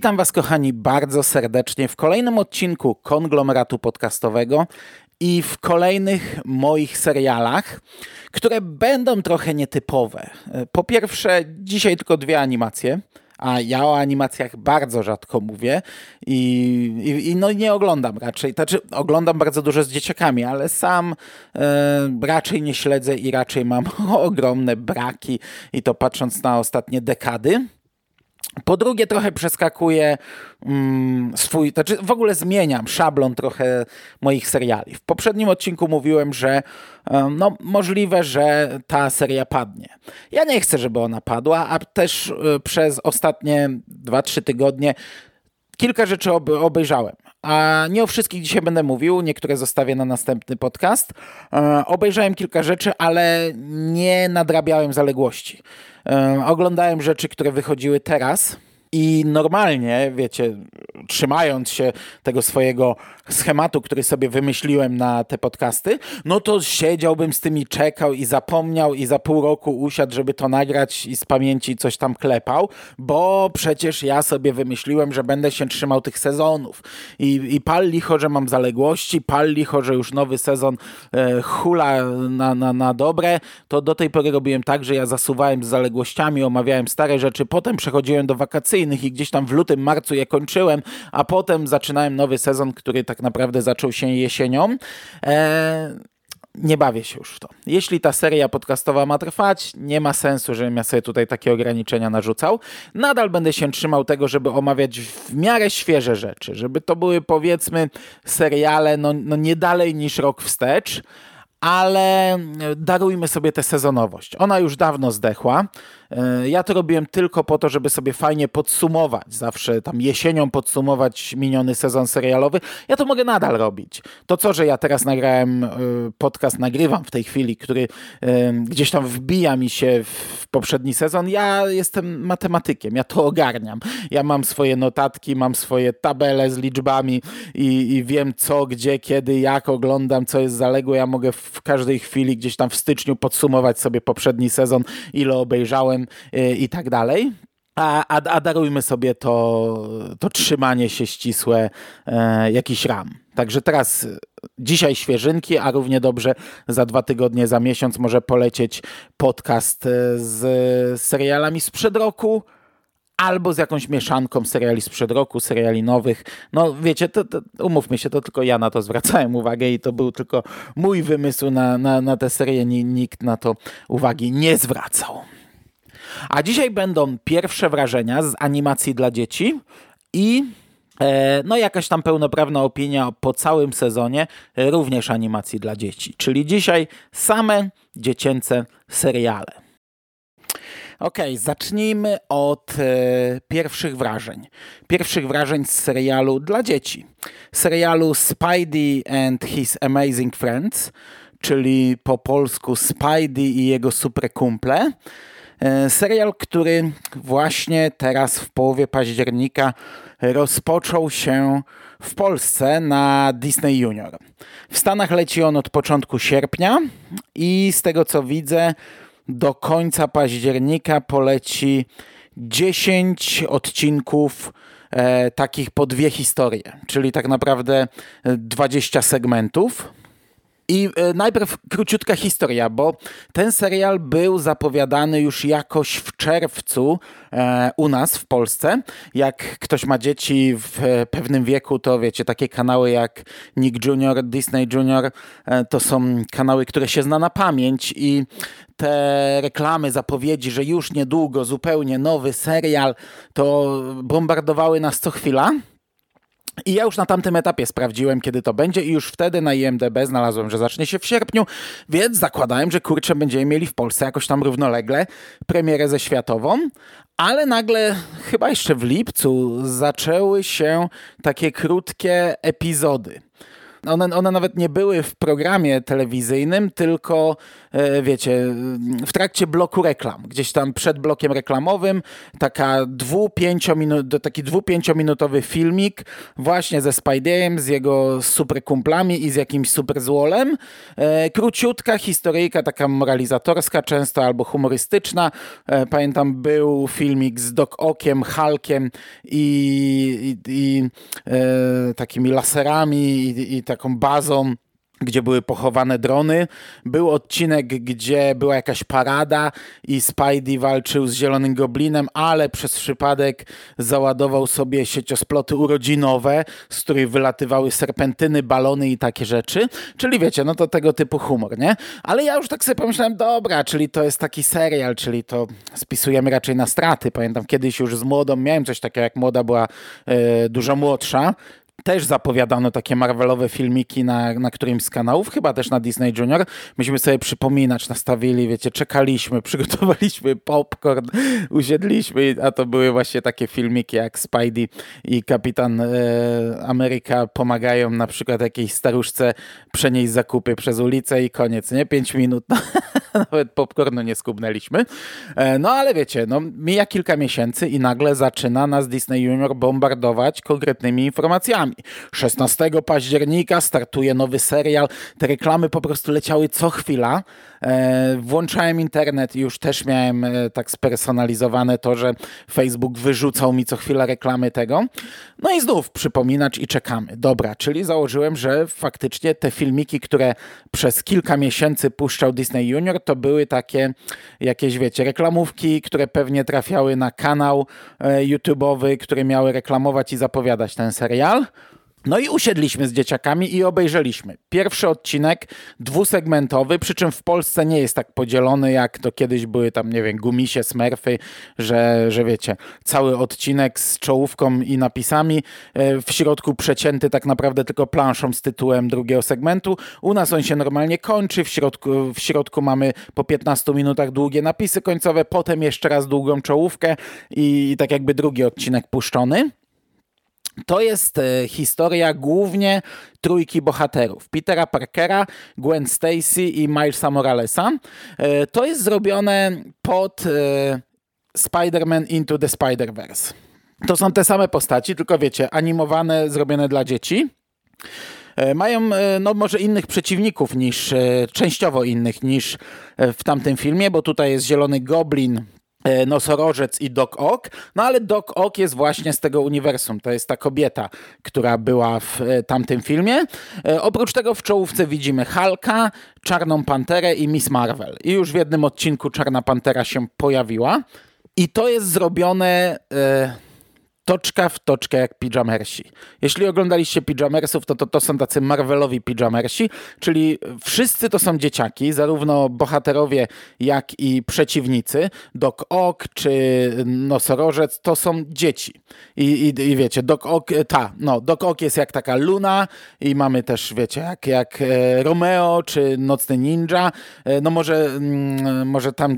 Witam Was, kochani, bardzo serdecznie w kolejnym odcinku konglomeratu podcastowego i w kolejnych moich serialach, które będą trochę nietypowe. Po pierwsze, dzisiaj tylko dwie animacje. A ja o animacjach bardzo rzadko mówię i, i, i no nie oglądam raczej. Znaczy, oglądam bardzo dużo z dzieciakami, ale sam e, raczej nie śledzę i raczej mam ogromne braki i to patrząc na ostatnie dekady. Po drugie, trochę przeskakuję mm, swój, znaczy w ogóle zmieniam szablon trochę moich seriali. W poprzednim odcinku mówiłem, że no, możliwe, że ta seria padnie. Ja nie chcę, żeby ona padła, a też e, przez ostatnie 2-3 tygodnie kilka rzeczy obejrzałem. A nie o wszystkich dzisiaj będę mówił, niektóre zostawię na następny podcast. E, obejrzałem kilka rzeczy, ale nie nadrabiałem zaległości. E, oglądałem rzeczy, które wychodziły teraz i normalnie, wiecie, trzymając się tego swojego schematu, który sobie wymyśliłem na te podcasty, no to siedziałbym z tymi, czekał i zapomniał i za pół roku usiadł, żeby to nagrać i z pamięci coś tam klepał, bo przecież ja sobie wymyśliłem, że będę się trzymał tych sezonów. I, i pal licho, że mam zaległości, pal licho, że już nowy sezon e, hula na, na, na dobre, to do tej pory robiłem tak, że ja zasuwałem z zaległościami, omawiałem stare rzeczy, potem przechodziłem do wakacyjnych i gdzieś tam w lutym, marcu je kończyłem, a potem zaczynałem nowy sezon, który tak naprawdę zaczął się jesienią. E, nie bawię się już w to. Jeśli ta seria podcastowa ma trwać, nie ma sensu, żebym ja sobie tutaj takie ograniczenia narzucał. Nadal będę się trzymał tego, żeby omawiać w miarę świeże rzeczy, żeby to były powiedzmy seriale no, no nie dalej niż rok wstecz, ale darujmy sobie tę sezonowość. Ona już dawno zdechła. E, ja to robiłem tylko po to, żeby sobie fajnie podsumować, zawsze tam jesienią podsumować miniony sezon serialowy. Ja to mogę nadal robić. To co, że ja teraz nagrałem e, podcast, nagrywam w tej chwili, który e, gdzieś tam wbija mi się w poprzedni sezon, ja jestem matematykiem, ja to ogarniam. Ja mam swoje notatki, mam swoje tabele z liczbami i, i wiem co, gdzie, kiedy, jak oglądam, co jest zaległe. Ja mogę w każdej chwili gdzieś tam w styczniu podsumować sobie poprzedni sezon, ile obejrzałem, Y, i tak dalej. A, a, a, darujmy sobie to, to trzymanie się ścisłe e, jakiś ram. Także teraz dzisiaj świeżynki, a równie dobrze za dwa tygodnie, za miesiąc może polecieć podcast e, z serialami sprzed roku albo z jakąś mieszanką seriali sprzed roku, seriali nowych. No wiecie, to, to, umówmy się, to tylko ja na to zwracałem uwagę i to był tylko mój wymysł na, na, na tę serię. Nikt na to uwagi nie zwracał. A dzisiaj będą pierwsze wrażenia z animacji dla dzieci i e, no jakaś tam pełnoprawna opinia po całym sezonie również animacji dla dzieci. Czyli dzisiaj same dziecięce seriale. Ok, zacznijmy od e, pierwszych wrażeń. Pierwszych wrażeń z serialu dla dzieci. Serialu Spidey and His Amazing Friends, czyli po polsku Spidey i jego super kumple. E, serial, który właśnie teraz w połowie października rozpoczął się w Polsce na Disney Junior. W Stanach leci on od początku sierpnia i z tego co widzę, do końca października poleci 10 odcinków e, takich po dwie historie, czyli tak naprawdę 20 segmentów. I e, najpierw króciutka historia, bo ten serial był zapowiadany już jakoś w czerwcu e, u nas w Polsce. Jak ktoś ma dzieci w e, pewnym wieku, to wiecie, takie kanały jak Nick Junior, Disney Junior, to są kanały, które się zna na pamięć i te reklamy, zapowiedzi, że już niedługo zupełnie nowy serial, to bombardowały nas co chwila. I ja już na tamtym etapie sprawdziłem, kiedy to będzie i już wtedy na IMDB znalazłem, że zacznie się w sierpniu, więc zakładałem, że kurczę będziemy mieli w Polsce jakoś tam równolegle premierę ze światową, ale nagle chyba jeszcze w lipcu zaczęły się takie krótkie epizody. One, one nawet nie były w programie telewizyjnym, tylko wiecie, w trakcie bloku reklam, gdzieś tam przed blokiem reklamowym, taka dwu, taki dwu, pięciominutowy filmik właśnie ze Spideyem, z jego super kumplami i z jakimś super złolem. E, króciutka historyjka, taka moralizatorska często albo humorystyczna. E, pamiętam był filmik z Doc Okiem, Hulkiem i, i, i e, takimi laserami i, i taką bazą gdzie były pochowane drony. Był odcinek, gdzie była jakaś parada i Spidey walczył z Zielonym Goblinem, ale przez przypadek załadował sobie sieciosploty urodzinowe, z których wylatywały serpentyny, balony i takie rzeczy. Czyli wiecie, no to tego typu humor, nie? Ale ja już tak sobie pomyślałem, dobra, czyli to jest taki serial, czyli to spisujemy raczej na straty. Pamiętam kiedyś już z młodą miałem coś takiego, jak młoda była e, dużo młodsza też zapowiadano takie Marvelowe filmiki na, na którymś z kanałów, chyba też na Disney Junior. Myśmy sobie przypominać, nastawili, wiecie, czekaliśmy, przygotowaliśmy popcorn, usiedliśmy, a to były właśnie takie filmiki jak Spidey i Kapitan e, Ameryka pomagają na przykład jakiejś staruszce przenieść zakupy przez ulicę i koniec, nie? Pięć minut. Nawet popcornu nie skubnęliśmy. E, no ale wiecie, no, mija kilka miesięcy i nagle zaczyna nas Disney Junior bombardować konkretnymi informacjami. 16 października startuje nowy serial. Te reklamy po prostu leciały co chwila. E, włączałem internet i już też miałem e, tak spersonalizowane to, że Facebook wyrzucał mi co chwila reklamy tego. No i znów przypominacz i czekamy. Dobra, czyli założyłem, że faktycznie te filmiki, które przez kilka miesięcy puszczał Disney Junior, to były takie jakieś, wiecie, reklamówki, które pewnie trafiały na kanał e, YouTube'owy, które miały reklamować i zapowiadać ten serial. No i usiedliśmy z dzieciakami i obejrzeliśmy. Pierwszy odcinek dwusegmentowy, przy czym w Polsce nie jest tak podzielony, jak to kiedyś były tam, nie wiem, gumisie, smerfy, że, że wiecie, cały odcinek z czołówką i napisami, e, w środku przecięty tak naprawdę tylko planszą z tytułem drugiego segmentu. U nas on się normalnie kończy, w środku, w środku mamy po 15 minutach długie napisy końcowe, potem jeszcze raz długą czołówkę i, i tak jakby drugi odcinek puszczony. To jest e, historia głównie trójki bohaterów: Petera Parkera, Gwen Stacy i Milesa Moralesa. E, to jest zrobione pod e, Spider-Man Into the Spider-Verse. To są te same postaci, tylko wiecie, animowane, zrobione dla dzieci. Mają no, może innych przeciwników niż, częściowo innych niż w tamtym filmie, bo tutaj jest Zielony Goblin, nosorożec i Doc Ock, no ale Doc Ock jest właśnie z tego uniwersum. To jest ta kobieta, która była w e, tamtym filmie. E, oprócz tego w czołówce widzimy Hulka, Czarną Panterę i Miss Marvel. I już w jednym odcinku Czarna Pantera się pojawiła. I to jest zrobione... Yy toczka w toczkę jak pijamersi. Jeśli oglądaliście pijamersów, to, to to są tacy Marvelowi pijamersi, czyli wszyscy to są dzieciaki, zarówno bohaterowie, jak i przeciwnicy. Doc Ock czy Nosorożec to są dzieci. I, i, i wiecie, Doc Ock, ta, no, Doc Ock jest jak taka Luna i mamy też, wiecie, jak, jak e, Romeo czy Nocny Ninja. E, no może, mm, może tam e,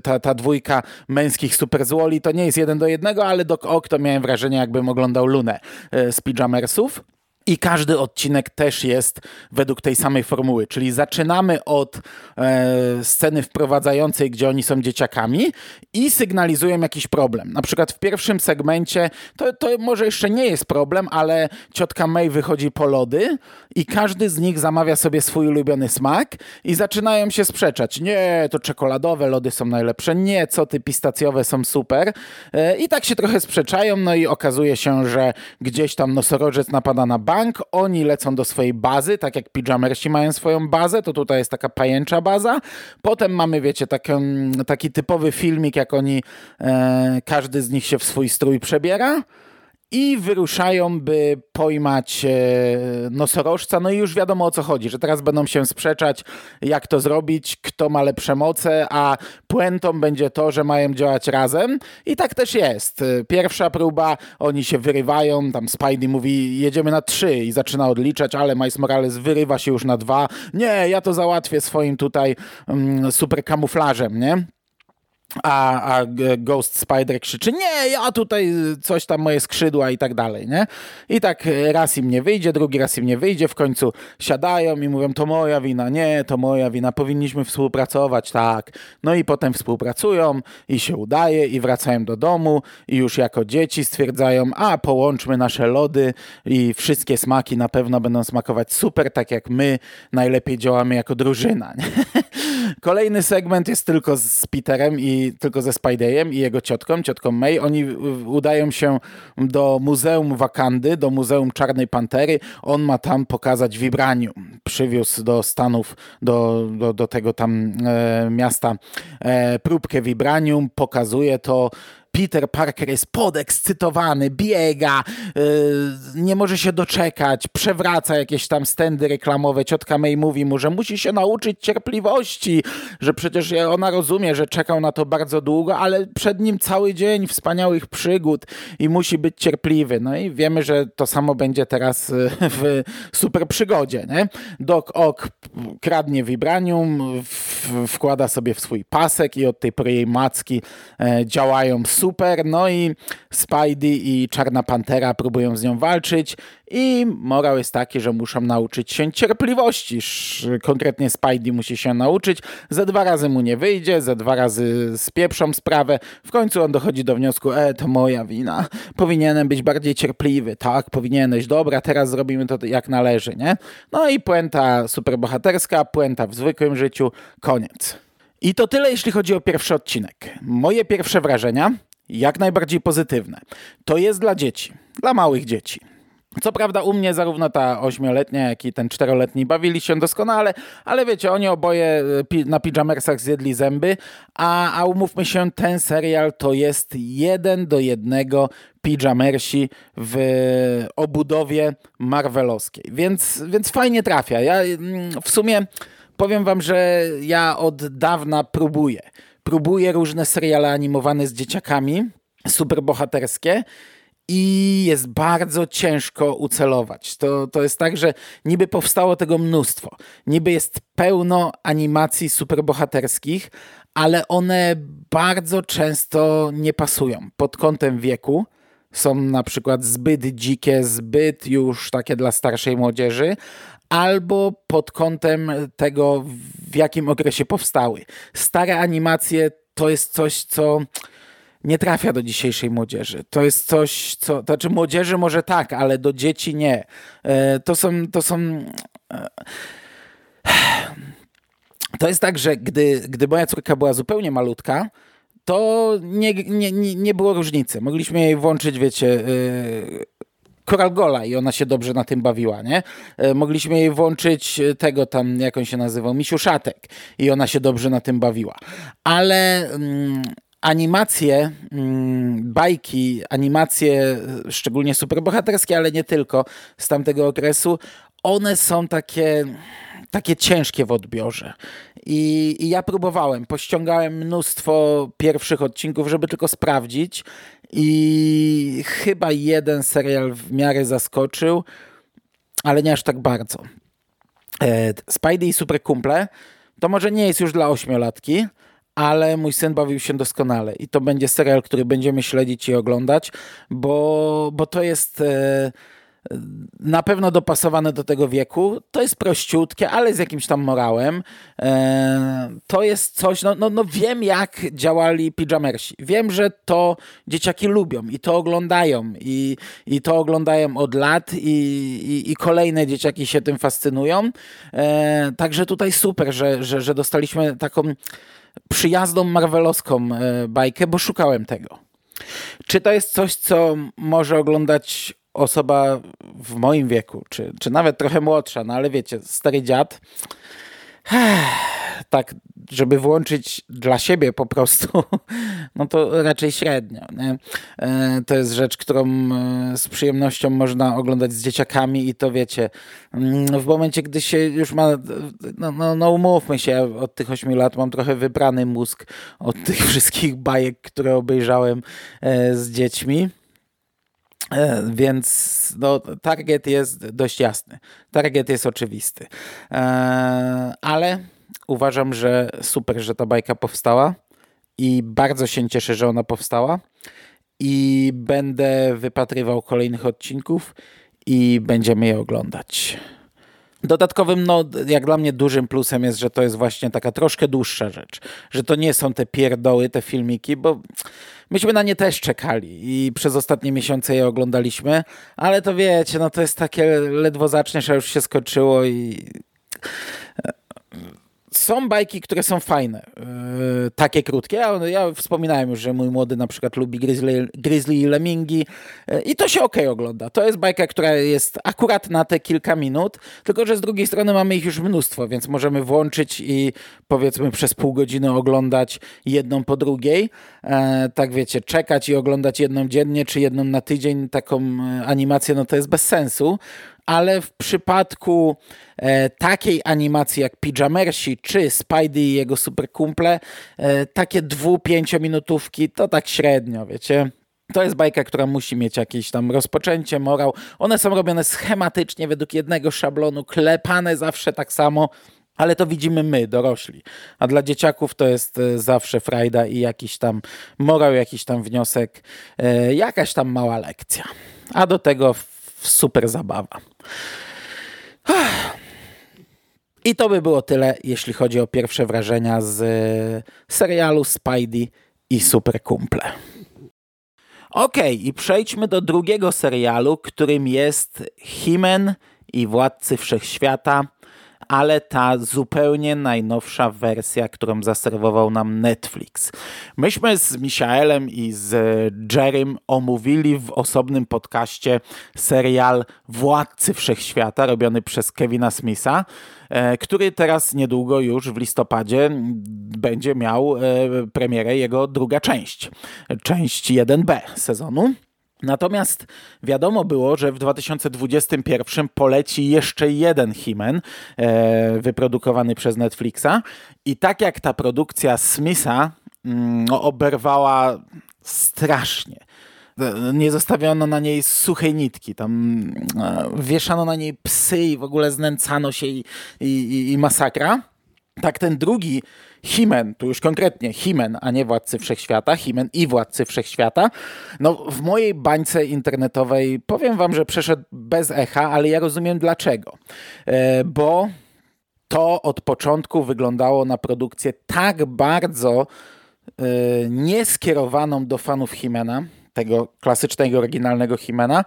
ta, ta dwójka męskich superzłoli to nie jest jeden do jednego, ale Doc Ock to miałem wrażenie, wrażenie, jakbym oglądał Lunę e, z Pijamersów. I każdy odcinek też jest według tej samej formuły, czyli zaczynamy od e, sceny wprowadzającej, gdzie oni są dzieciakami i sygnalizują jakiś problem. Na przykład w pierwszym segmencie to, to może jeszcze nie jest problem, ale ciotka May wychodzi po lody i każdy z nich zamawia sobie swój ulubiony smak i zaczynają się sprzeczać. Nie, to czekoladowe lody są najlepsze, nie, co ty, pistacjowe są super. E, I tak się trochę sprzeczają, no i okazuje się, że gdzieś tam nosorożec napada na bank, oni lecą do swojej bazy, tak jak pijamersi mają swoją bazę, to tutaj jest taka pajęcza baza. Potem mamy, wiecie, taki, taki typowy filmik, jak oni, e, każdy z nich się w swój strój przebiera i wyruszają, by pojmać e, nosorożca. No i już wiadomo o co chodzi, że teraz będą się sprzeczać, jak to zrobić, kto ma lepsze moce, a puentą będzie to, że mają działać razem. I tak też jest. Pierwsza próba, oni się wyrywają, tam Spidey mówi, jedziemy na trzy i zaczyna odliczać, ale Miles Morales wyrywa się już na dwa. Nie, ja to załatwię swoim tutaj mm, super kamuflażem, nie? A, a Ghost Spider krzyczy, nie, ja tutaj coś tam, moje skrzydła i tak dalej, nie? I tak raz im nie wyjdzie, drugi raz im nie wyjdzie, w końcu siadają i mówią, to moja wina, nie, to moja wina, powinniśmy współpracować, tak. No i potem współpracują i się udaje i wracają do domu i już jako dzieci stwierdzają, a połączmy nasze lody i wszystkie smaki na pewno będą smakować super, tak jak my najlepiej działamy jako drużyna. Nie? Kolejny segment jest tylko z Peterem i tylko ze Spideyem i jego ciotką, ciotką May. Oni udają się do Muzeum Wakandy, do Muzeum Czarnej Pantery. On ma tam pokazać Vibranium. Przywiózł do Stanów, do, do, do tego tam e, miasta e, próbkę Vibranium, pokazuje to Peter Parker jest podekscytowany, biega, yy, nie może się doczekać, przewraca jakieś tam stędy reklamowe. Ciotka May mówi mu, że musi się nauczyć cierpliwości, że przecież ona rozumie, że czekał na to bardzo długo, ale przed nim cały dzień wspaniałych przygód i musi być cierpliwy. No i wiemy, że to samo będzie teraz y, w super przygodzie. Nie? Doc Ock kradnie vibranium, wkłada sobie w swój pasek i od tej pory jej macki e, działają super, no i Spidey i Czarna Pantera próbują z nią walczyć i morał jest taki, że muszą nauczyć się cierpliwości. Konkretnie Spidey musi się nauczyć. Za dwa razy mu nie wyjdzie, za dwa razy spieprzą sprawę. W końcu on dochodzi do wniosku, e, to moja wina. Powinienem być bardziej cierpliwy. Tak, powinieneś. Dobra, teraz zrobimy to jak należy, nie? No i puenta superbohaterska, puenta w zwykłym życiu, koniec. I to tyle, jeśli chodzi o pierwszy odcinek. Moje pierwsze wrażenia jak najbardziej pozytywne. To jest dla dzieci, dla małych dzieci. Co prawda u mnie zarówno ta ośmioletnia, jak i ten czteroletni bawili się doskonale, ale wiecie, oni oboje e, na pijamersach zjedli zęby, a, a umówmy się, ten serial to jest jeden do jednego pijamersi w obudowie marvelowskiej, więc, więc fajnie trafia. Ja mm, w sumie powiem wam, że ja od dawna próbuję próbuje różne seriale animowane z dzieciakami, superbohaterskie i jest bardzo ciężko ucelować. To, to jest tak, że niby powstało tego mnóstwo. Niby jest pełno animacji superbohaterskich, ale one bardzo często nie pasują pod kątem wieku. Są na przykład zbyt dzikie, zbyt już takie dla starszej młodzieży, albo pod kątem tego, w jakim okresie powstały. Stare animacje to jest coś, co nie trafia do dzisiejszej młodzieży. To jest coś, co. To znaczy, młodzieży może tak, ale do dzieci nie. E, to są. To są e, to jest tak, że gdy, gdy moja córka była zupełnie malutka, to nie, nie, nie było różnicy. Mogliśmy jej włączyć, wiecie, e, Coral Gola i ona się dobrze na tym bawiła, nie? E, mogliśmy jej włączyć e, tego tam, jak on się nazywał, Misiu Szatek i ona się dobrze na tym bawiła. Ale mm, animacje, mm, bajki, animacje, e, szczególnie superbohaterskie, ale nie tylko z tamtego okresu, one są takie takie ciężkie w odbiorze. I, I, ja próbowałem, pościągałem mnóstwo pierwszych odcinków, żeby tylko sprawdzić. I chyba jeden serial w miarę zaskoczył, ale nie aż tak bardzo. E, Spidey i Super Kumple to może nie jest już dla ośmiolatki, ale mój syn bawił się doskonale i to będzie serial, który będziemy śledzić i oglądać, bo, bo to jest... E, na pewno dopasowane do tego wieku. To jest prościutkie, ale z jakimś tam morałem. E, to jest coś, no, no, no wiem jak działali pijamersi. Wiem, że to dzieciaki lubią i to oglądają i, i to oglądają od lat i, i, i kolejne dzieciaki się tym fascynują. E, także tutaj super, że, że, że dostaliśmy taką przyjazną marvelowską e, bajkę, bo szukałem tego. Czy to jest coś, co może oglądać osoba w moim wieku, czy, czy nawet trochę młodsza, no ale wiecie, stary dziad, tak, żeby włączyć dla siebie po prostu, no to raczej średnio. Nie? E, to jest rzecz, którą e, z przyjemnością można oglądać z dzieciakami i to wiecie, mm, w momencie, gdy się już ma, no, no, no umówmy się, od tych 8 lat mam trochę wybrany mózg od tych wszystkich bajek, które obejrzałem e, z dziećmi. E, więc no, target jest dość jasny. Target jest oczywisty. E, ale uważam, że super, że ta bajka powstała i bardzo się cieszę, że ona powstała i będę wypatrywał kolejnych odcinków i będziemy je oglądać. Dodatkowym, no, jak dla mnie dużym plusem jest, że to jest właśnie taka troszkę dłuższa rzecz. Że to nie są te pierdoły, te filmiki, bo myśmy na nie też czekali i przez ostatnie miesiące je oglądaliśmy, ale to wiecie, no to jest takie ledwo zaczniesz, a już się skończyło i są bajki, które są fajne, yy, takie krótkie. Ja, wspominałem już, że mój młody na przykład lubi Grizzly, Grizzly i Lemingi yy, i to się ok ogląda. To jest bajka, która jest akurat na te kilka minut, tylko że z drugiej strony mamy ich już mnóstwo, więc możemy włączyć i powiedzmy przez pół godziny oglądać jedną po drugiej. Yy, tak wiecie, czekać i oglądać jedną dziennie czy jedną na tydzień taką animację, no to jest bez sensu ale w przypadku e, takiej animacji jak Pijamersi czy Spidey i jego super kumple, e, takie dwu, pięciominutówki to tak średnio, wiecie. To jest bajka, która musi mieć jakieś tam rozpoczęcie, morał. One są robione schematycznie, według jednego szablonu, klepane zawsze tak samo, ale to widzimy my, dorośli. A dla dzieciaków to jest e, zawsze frajda i jakiś tam morał, jakiś tam wniosek, e, jakaś tam mała lekcja. A do tego super zabawa. I to by było tyle, jeśli chodzi o pierwsze wrażenia z serialu Spidey i Super Kumple. Ok, i przejdźmy do drugiego serialu, którym jest Himen i Władcy Wszechświata ale ta zupełnie najnowsza wersja, którą zaserwował nam Netflix. Myśmy z Michaelem i z Jerrym omówili w osobnym podcaście serial Władcy Wszechświata, robiony przez Kevina Smitha, e, który teraz niedługo już w listopadzie będzie miał e, premierę jego druga część, część 1B sezonu. Natomiast wiadomo było, że w 2021 poleci jeszcze jeden Himen e, wyprodukowany przez Netflixa i tak jak ta produkcja Smitha mm, no, oberwała strasznie. Nie zostawiono na niej suchej nitki, tam e, wieszano na niej psy i w ogóle znęcano się i, i, i masakra. Tak ten drugi Himen, tu już konkretnie Himen, a nie Władcy Wszechświata, Himen i Władcy Wszechświata. No w mojej bańce internetowej powiem wam, że przeszedł bez echa, ale ja rozumiem dlaczego. E, bo to od początku wyglądało na produkcję tak bardzo e, nieskierowaną do fanów Himena, tego klasycznego, oryginalnego Himena,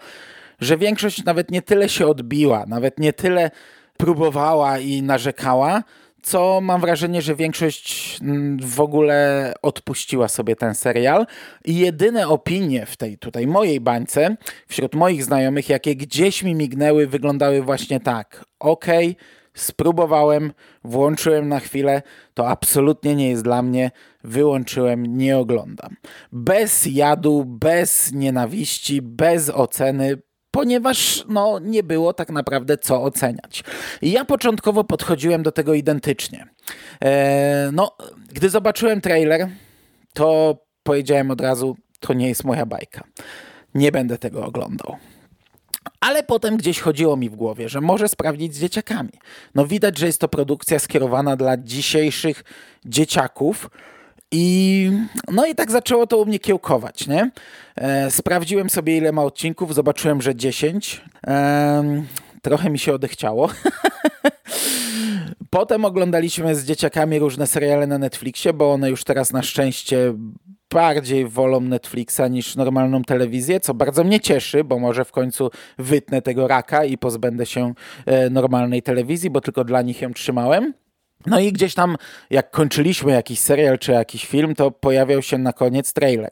że większość nawet nie tyle się odbiła, nawet nie tyle próbowała i narzekała, co mam wrażenie, że większość mm, w ogóle odpuściła sobie ten serial. I jedyne opinie w tej tutaj mojej bańce, wśród moich znajomych, jakie gdzieś mi mignęły, wyglądały właśnie tak. Okej, okay, spróbowałem, włączyłem na chwilę, to absolutnie nie jest dla mnie, wyłączyłem, nie oglądam. Bez jadu, bez nienawiści, bez oceny, ponieważ no, nie było tak naprawdę co oceniać. Ja początkowo podchodziłem do tego identycznie. E, no, gdy zobaczyłem trailer, to powiedziałem od razu, to nie jest moja bajka. Nie będę tego oglądał. Ale potem gdzieś chodziło mi w głowie, że może sprawdzić z dzieciakami. No widać, że jest to produkcja skierowana dla dzisiejszych dzieciaków, i no i tak zaczęło to u mnie kiełkować, nie? E, sprawdziłem sobie ile ma odcinków, zobaczyłem, że 10. E, trochę mi się odechciało. Potem oglądaliśmy z dzieciakami różne seriale na Netflixie, bo one już teraz na szczęście bardziej wolą Netflixa niż normalną telewizję, co bardzo mnie cieszy, bo może w końcu wytnę tego raka i pozbędę się e, normalnej telewizji, bo tylko dla nich ją trzymałem. No i gdzieś tam, jak kończyliśmy jakiś serial czy jakiś film, to pojawiał się na koniec trailer.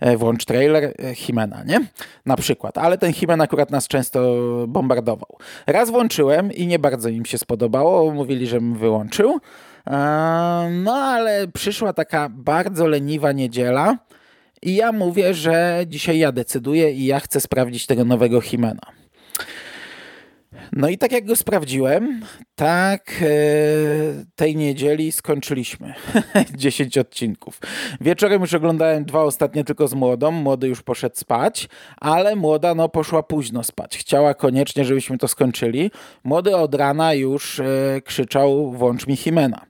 E, włącz trailer e, Himena, nie? Na przykład. Ale ten Himen akurat nas często bombardował. Raz włączyłem i nie bardzo im się spodobało. Mówili, żebym wyłączył. E, no ale przyszła taka bardzo leniwa niedziela i ja mówię, że dzisiaj ja decyduję i ja chcę sprawdzić tego nowego Himena. No i tak jak go sprawdziłem, tak e, tej niedzieli skończyliśmy 10 odcinków. Wieczorem już oglądałem dwa ostatnie tylko z młodą. Młody już poszedł spać, ale młoda no poszła późno spać. Chciała koniecznie, żebyśmy to skończyli. Młody od rana już e, krzyczał włącz mi Himena.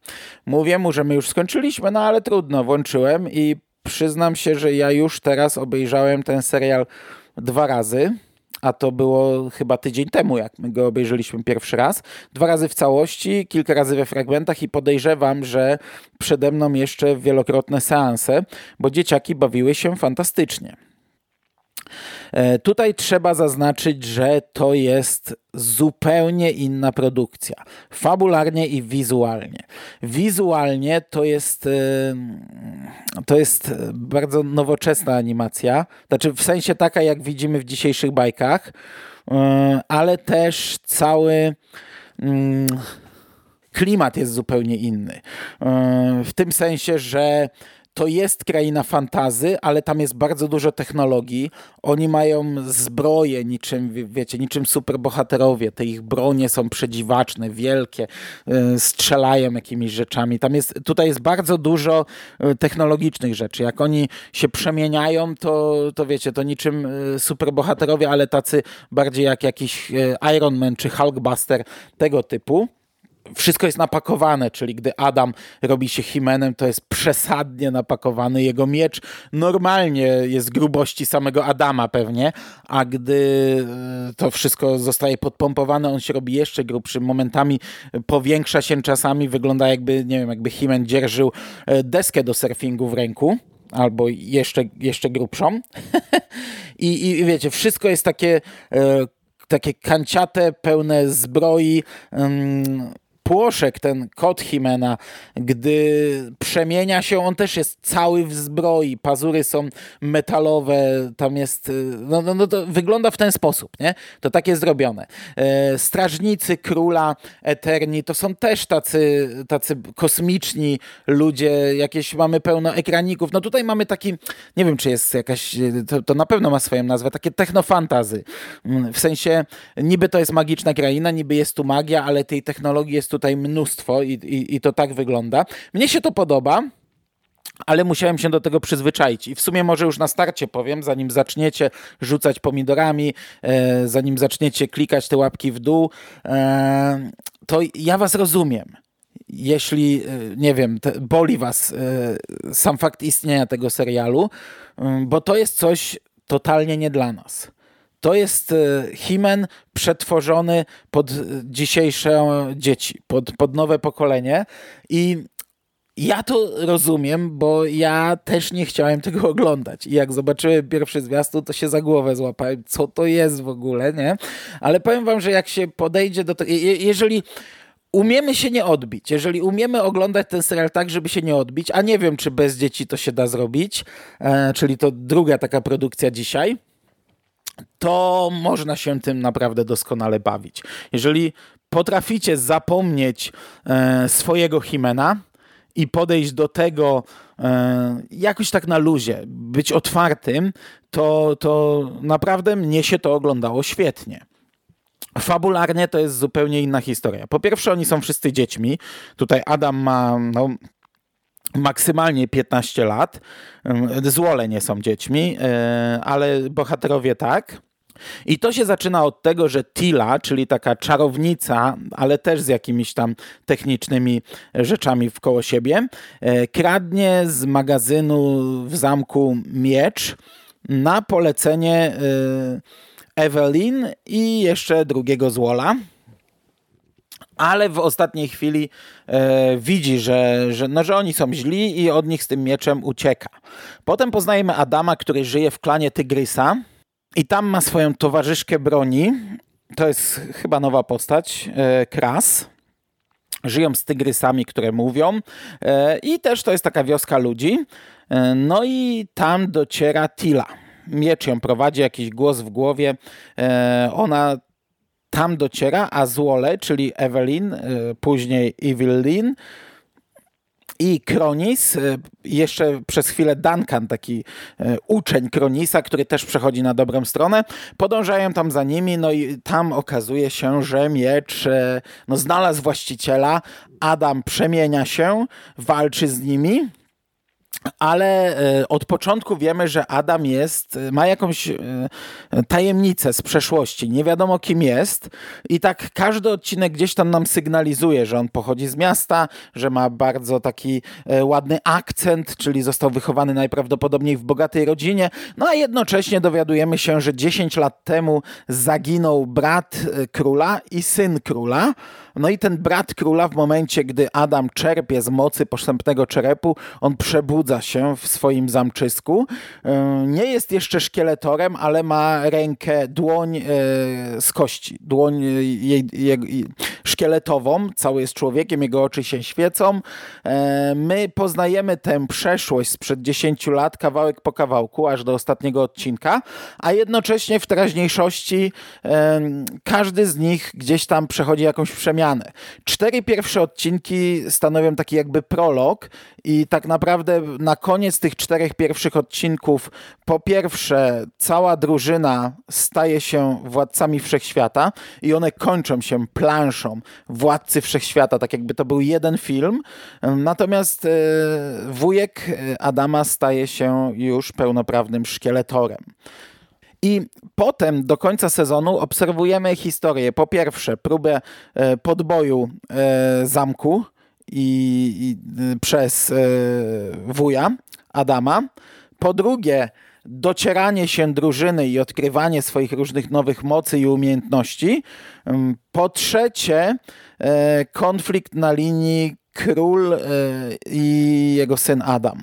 Mówię mu, że my już skończyliśmy, no ale trudno, włączyłem i przyznam się, że ja już teraz obejrzałem ten serial dwa razy a to było chyba tydzień temu, jak my go obejrzeliśmy pierwszy raz. Dwa razy w całości, kilka razy we fragmentach i podejrzewam, że przede mną jeszcze wielokrotne seanse, bo dzieciaki bawiły się fantastycznie. E, tutaj trzeba zaznaczyć, że to jest zupełnie inna produkcja. Fabularnie i wizualnie. Wizualnie to jest, e, to jest bardzo nowoczesna animacja. Znaczy w sensie taka, jak widzimy w dzisiejszych bajkach, e, ale też cały mm, klimat jest zupełnie inny. W tym sensie, że to jest kraina fantazy, ale tam jest bardzo dużo technologii. Oni mają zbroje niczym, wiecie, niczym superbohaterowie. Te ich bronie są przedziwaczne, wielkie, y, strzelają jakimiś rzeczami. Tam jest, tutaj jest bardzo dużo y, technologicznych rzeczy. Jak oni się przemieniają, to, to wiecie, to niczym y, superbohaterowie, ale tacy bardziej jak jakiś Iron Man czy Hulkbuster, tego typu wszystko jest napakowane, czyli gdy Adam robi się Himenem, to jest przesadnie napakowany. Jego miecz normalnie jest grubości samego Adama pewnie, a gdy e, to wszystko zostaje podpompowane, on się robi jeszcze grubszy. Momentami powiększa się czasami, wygląda jakby, nie wiem, jakby Himen dzierżył e, deskę do surfingu w ręku albo jeszcze, jeszcze grubszą. I, I wiecie, wszystko jest takie, e, takie kanciate, pełne zbroi. Um, płoszek, ten kot Himena, gdy przemienia się, on też jest cały w zbroi, pazury są metalowe, tam jest, y, no, no, no to wygląda w ten sposób, nie? To tak jest zrobione. E, strażnicy króla Eterni to są też tacy, tacy kosmiczni ludzie, jakieś mamy pełno ekraników. No tutaj mamy taki, nie wiem czy jest jakaś, to, to na pewno ma swoją nazwę, takie technofantazy. Mm, w sensie niby to jest magiczna kraina, niby jest tu magia, ale tej technologii jest tu tutaj mnóstwo i, i, i to tak wygląda. Mnie się to podoba. Ale musiałem się do tego przyzwyczaić. I w sumie może już na starcie powiem, zanim zaczniecie rzucać pomidorami, e, zanim zaczniecie klikać te łapki w dół, e, to ja was rozumiem. Jeśli, e, nie wiem, te, boli was e, sam fakt istnienia tego serialu, e, bo to jest coś totalnie nie dla nas. To jest e, Himen przetworzony pod dzisiejsze dzieci, pod, pod nowe pokolenie i ja to rozumiem, bo ja też nie chciałem tego oglądać. I jak zobaczyłem pierwszy zwiastun, to się za głowę złapałem, co to jest w ogóle, nie? Ale powiem wam, że jak się podejdzie do tego, jeżeli umiemy się nie odbić, jeżeli umiemy oglądać ten serial tak, żeby się nie odbić, a nie wiem, czy bez dzieci to się da zrobić, e, czyli to druga taka produkcja dzisiaj, to można się tym naprawdę doskonale bawić. Jeżeli potraficie zapomnieć e, swojego Himena i podejść do tego e, jakoś tak na luzie, być otwartym, to, to naprawdę mnie się to oglądało świetnie. Fabularnie to jest zupełnie inna historia. Po pierwsze, oni są wszyscy dziećmi. Tutaj Adam ma no, maksymalnie 15 lat. Złole nie są dziećmi, e, ale bohaterowie tak. I to się zaczyna od tego, że Tila, czyli taka czarownica, ale też z jakimiś tam technicznymi rzeczami wkoło siebie, e, kradnie z magazynu w zamku miecz na polecenie e, Evelyn i jeszcze drugiego złola ale w ostatniej chwili e, widzi, że, że, no, że oni są źli i od nich z tym mieczem ucieka. Potem poznajemy Adama, który żyje w klanie Tygrysa i tam ma swoją towarzyszkę broni. To jest chyba nowa postać, e, Kras. Żyją z tygrysami, które mówią. E, I też to jest taka wioska ludzi. E, no i tam dociera Tila. Miecz ją prowadzi, jakiś głos w głowie. E, ona tam dociera, a Złole, czyli Evelyn, e, później Evelyn, i Kronis, e, jeszcze przez chwilę Duncan, taki e, uczeń Kronisa, który też przechodzi na dobrą stronę, podążają tam za nimi, no i tam okazuje się, że miecz no, znalazł właściciela, Adam przemienia się, walczy z nimi, ale e, od początku wiemy, że Adam jest, e, ma jakąś e, tajemnicę z przeszłości. Nie wiadomo kim jest i tak każdy odcinek gdzieś tam nam sygnalizuje, że on pochodzi z miasta, że ma bardzo taki ładny akcent, czyli został wychowany najprawdopodobniej w bogatej rodzinie. No a jednocześnie dowiadujemy się, że 10 lat temu zaginął brat króla i syn króla. No i ten brat króla w momencie, gdy Adam czerpie z mocy postępnego czerepu, on przebudza się w swoim zamczysku. E, nie jest jeszcze szkieletorem, ale ma rękę, dłoń e, z kości, dłoń jej, jej, szkieletową, cały jest człowiekiem, jego oczy się świecą. E, my poznajemy tę przeszłość sprzed 10 lat, kawałek po kawałku, aż do ostatniego odcinka, a jednocześnie w teraźniejszości każdy z nich gdzieś tam przechodzi jakąś przemianę. Cztery pierwsze odcinki stanowią taki jakby prolog i tak naprawdę na koniec tych czterech pierwszych odcinków po pierwsze cała drużyna staje się władcami wszechświata i one kończą się planszą Władcy Wszechświata, tak jakby to był jeden film. Natomiast e, wujek Adama staje się już pełnoprawnym szkieletorem. I potem do końca sezonu obserwujemy historię. Po pierwsze, próbę e, podboju e, zamku i, i e, przez wuja Adama. Po drugie, docieranie się drużyny i odkrywanie swoich różnych nowych mocy i umiejętności. Mm, po trzecie, konflikt na linii król i jego syn Adam.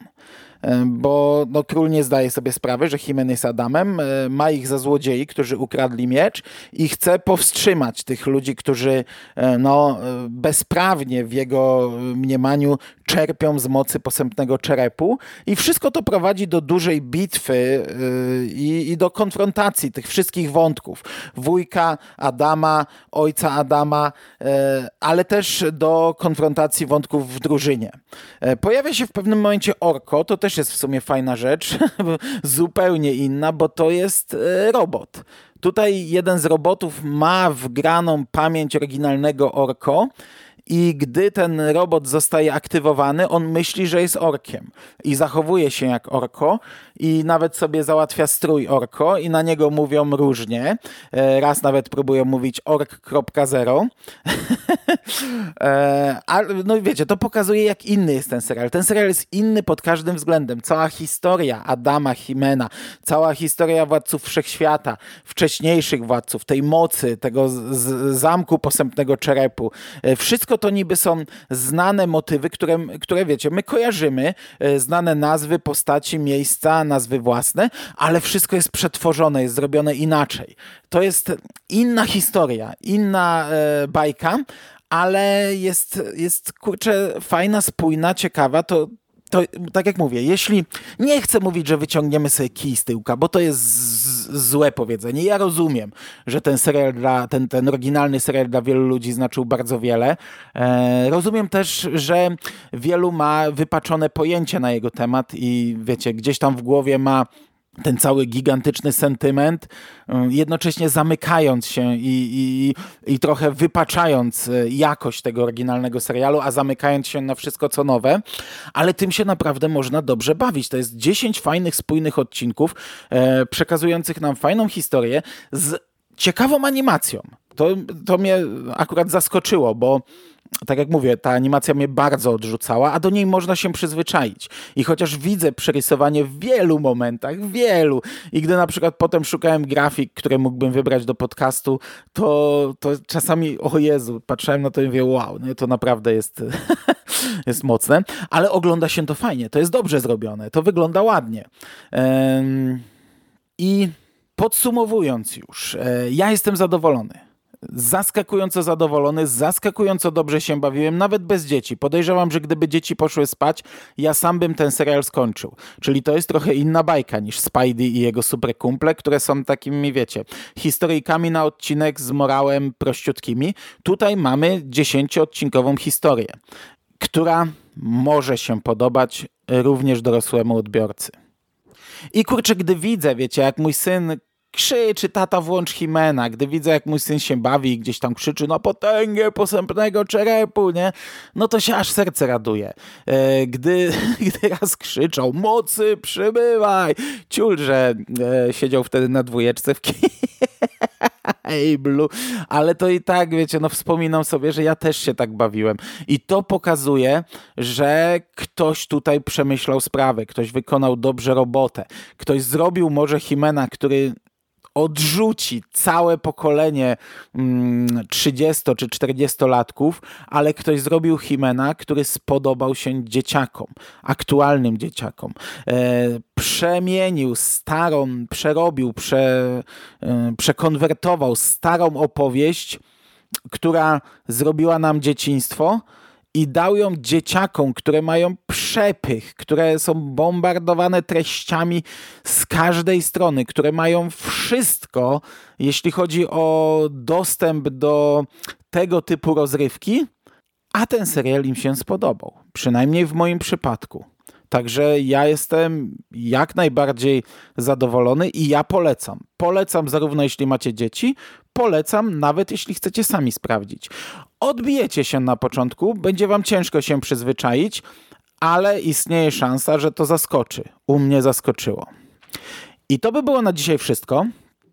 E, bo no, król nie zdaje sobie sprawy, że Himen jest Adamem, e, ma ich za złodziei, którzy ukradli miecz i chce powstrzymać tych ludzi, którzy e, no, bezprawnie w jego mniemaniu czerpią z mocy posępnego czerepu i wszystko to prowadzi do dużej bitwy i, i do konfrontacji tych wszystkich wątków. Wujka Adama, ojca Adama, ale też do konfrontacji wątków w drużynie. Pojawia się w pewnym momencie Orko, to też jest w sumie fajna rzecz, zupełnie inna, bo to jest e, robot. Tutaj jeden z robotów ma wgraną pamięć oryginalnego Orko i gdy ten robot zostaje aktywowany, on myśli, że jest orkiem i zachowuje się jak orko i nawet sobie załatwia strój orko i na niego mówią różnie. E, raz nawet próbują mówić ork.0. E, a no wiecie, to pokazuje jak inny jest ten serial. Ten serial jest inny pod każdym względem. Cała historia Adama Himena, cała historia władców wszechświata, wcześniejszych władców, tej mocy, tego zamku posępnego czerepu. E, to niby są znane motywy, które, które wiecie, my kojarzymy, znane nazwy, postaci, miejsca, nazwy własne, ale wszystko jest przetworzone, jest zrobione inaczej. To jest inna historia, inna e, bajka, ale jest, jest kurczę, fajna, spójna, ciekawa. To, to tak jak mówię, jeśli nie chcę mówić, że wyciągniemy sobie kij z tyłka, bo to jest złe powiedzenie. Ja rozumiem, że ten serial dla, ten, ten oryginalny serial dla wielu ludzi znaczył bardzo wiele. E, rozumiem też, że wielu ma wypaczone pojęcie na jego temat i wiecie, gdzieś tam w głowie ma ten cały gigantyczny sentyment, y, jednocześnie zamykając się i, i, i trochę wypaczając y, jakość tego oryginalnego serialu, a zamykając się na wszystko co nowe, ale tym się naprawdę można dobrze bawić. To jest 10 fajnych, spójnych odcinków, e, przekazujących nam fajną historię z ciekawą animacją. To, to mnie akurat zaskoczyło, bo tak jak mówię, ta animacja mnie bardzo odrzucała, a do niej można się przyzwyczaić. I chociaż widzę przerysowanie w wielu momentach, wielu, i gdy na przykład potem szukałem grafik, które mógłbym wybrać do podcastu, to, to czasami, o Jezu, patrzyłem na to i mówię, wow, nie, to naprawdę jest, jest mocne, ale ogląda się to fajnie, to jest dobrze zrobione, to wygląda ładnie. I podsumowując już, e, ja jestem zadowolony zaskakująco zadowolony, zaskakująco dobrze się bawiłem, nawet bez dzieci. Podejrzewam, że gdyby dzieci poszły spać, ja sam bym ten serial skończył. Czyli to jest trochę inna bajka niż Spidey i jego super kumple, które są takimi, wiecie, historyjkami na odcinek z morałem prościutkimi. Tutaj mamy dziesięcioodcinkową historię, która może się podobać również dorosłemu odbiorcy. I kurczę, gdy widzę, wiecie, jak mój syn krzyczy, tata włącz Himena, gdy widzę, jak mój syn się bawi i gdzieś tam krzyczy na potęgę posępnego czerepu, nie? No to się aż serce raduje. E, gdy, gdy raz krzyczał, mocy przybywaj, ciul, że e, siedział wtedy na dwójeczce w kinie. Blue, ale to i tak, wiecie, no wspominam sobie, że ja też się tak bawiłem. I to pokazuje, że ktoś tutaj przemyślał sprawę, ktoś wykonał dobrze robotę, ktoś zrobił może Himena, który odrzuci całe pokolenie 30 mm, czy 40-latków, ale ktoś zrobił Himena, który spodobał się dzieciakom, aktualnym dzieciakom. E, przemienił starą, przerobił, prze, e, przekonwertował starą opowieść, która zrobiła nam dzieciństwo i dał ją dzieciakom, które mają przepych, które są bombardowane treściami z każdej strony, które mają wszystko, jeśli chodzi o dostęp do tego typu rozrywki, a ten serial im się spodobał. Przynajmniej w moim przypadku. Także ja jestem jak najbardziej zadowolony i ja polecam. Polecam zarówno jeśli macie dzieci, polecam nawet jeśli chcecie sami sprawdzić. Odbijecie się na początku, będzie wam ciężko się przyzwyczaić, ale istnieje szansa, że to zaskoczy. U mnie zaskoczyło. I to by było na dzisiaj wszystko.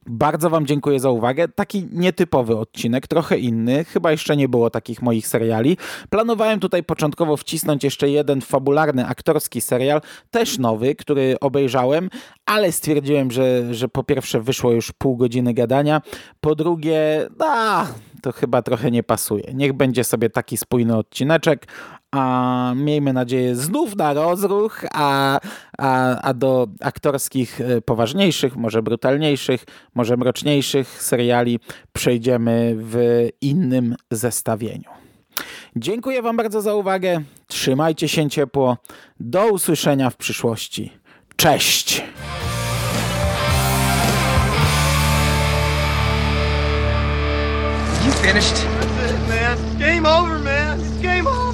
Bardzo Wam dziękuję za uwagę. Taki nietypowy odcinek, trochę inny. Chyba jeszcze nie było takich moich seriali. Planowałem tutaj początkowo wcisnąć jeszcze jeden fabularny, aktorski serial, też nowy, który obejrzałem, ale stwierdziłem, że, że po pierwsze wyszło już pół godziny gadania, po drugie, a, to chyba trochę nie pasuje. Niech będzie sobie taki spójny odcineczek, a miejmy nadzieję znów na rozruch, a, a, a do aktorskich e, poważniejszych, może brutalniejszych, może mroczniejszych seriali przejdziemy w innym zestawieniu. Dziękuję Wam bardzo za uwagę. Trzymajcie się ciepło. Do usłyszenia w przyszłości. Cześć! You finished? That's it, man. Game over, man. It's game over.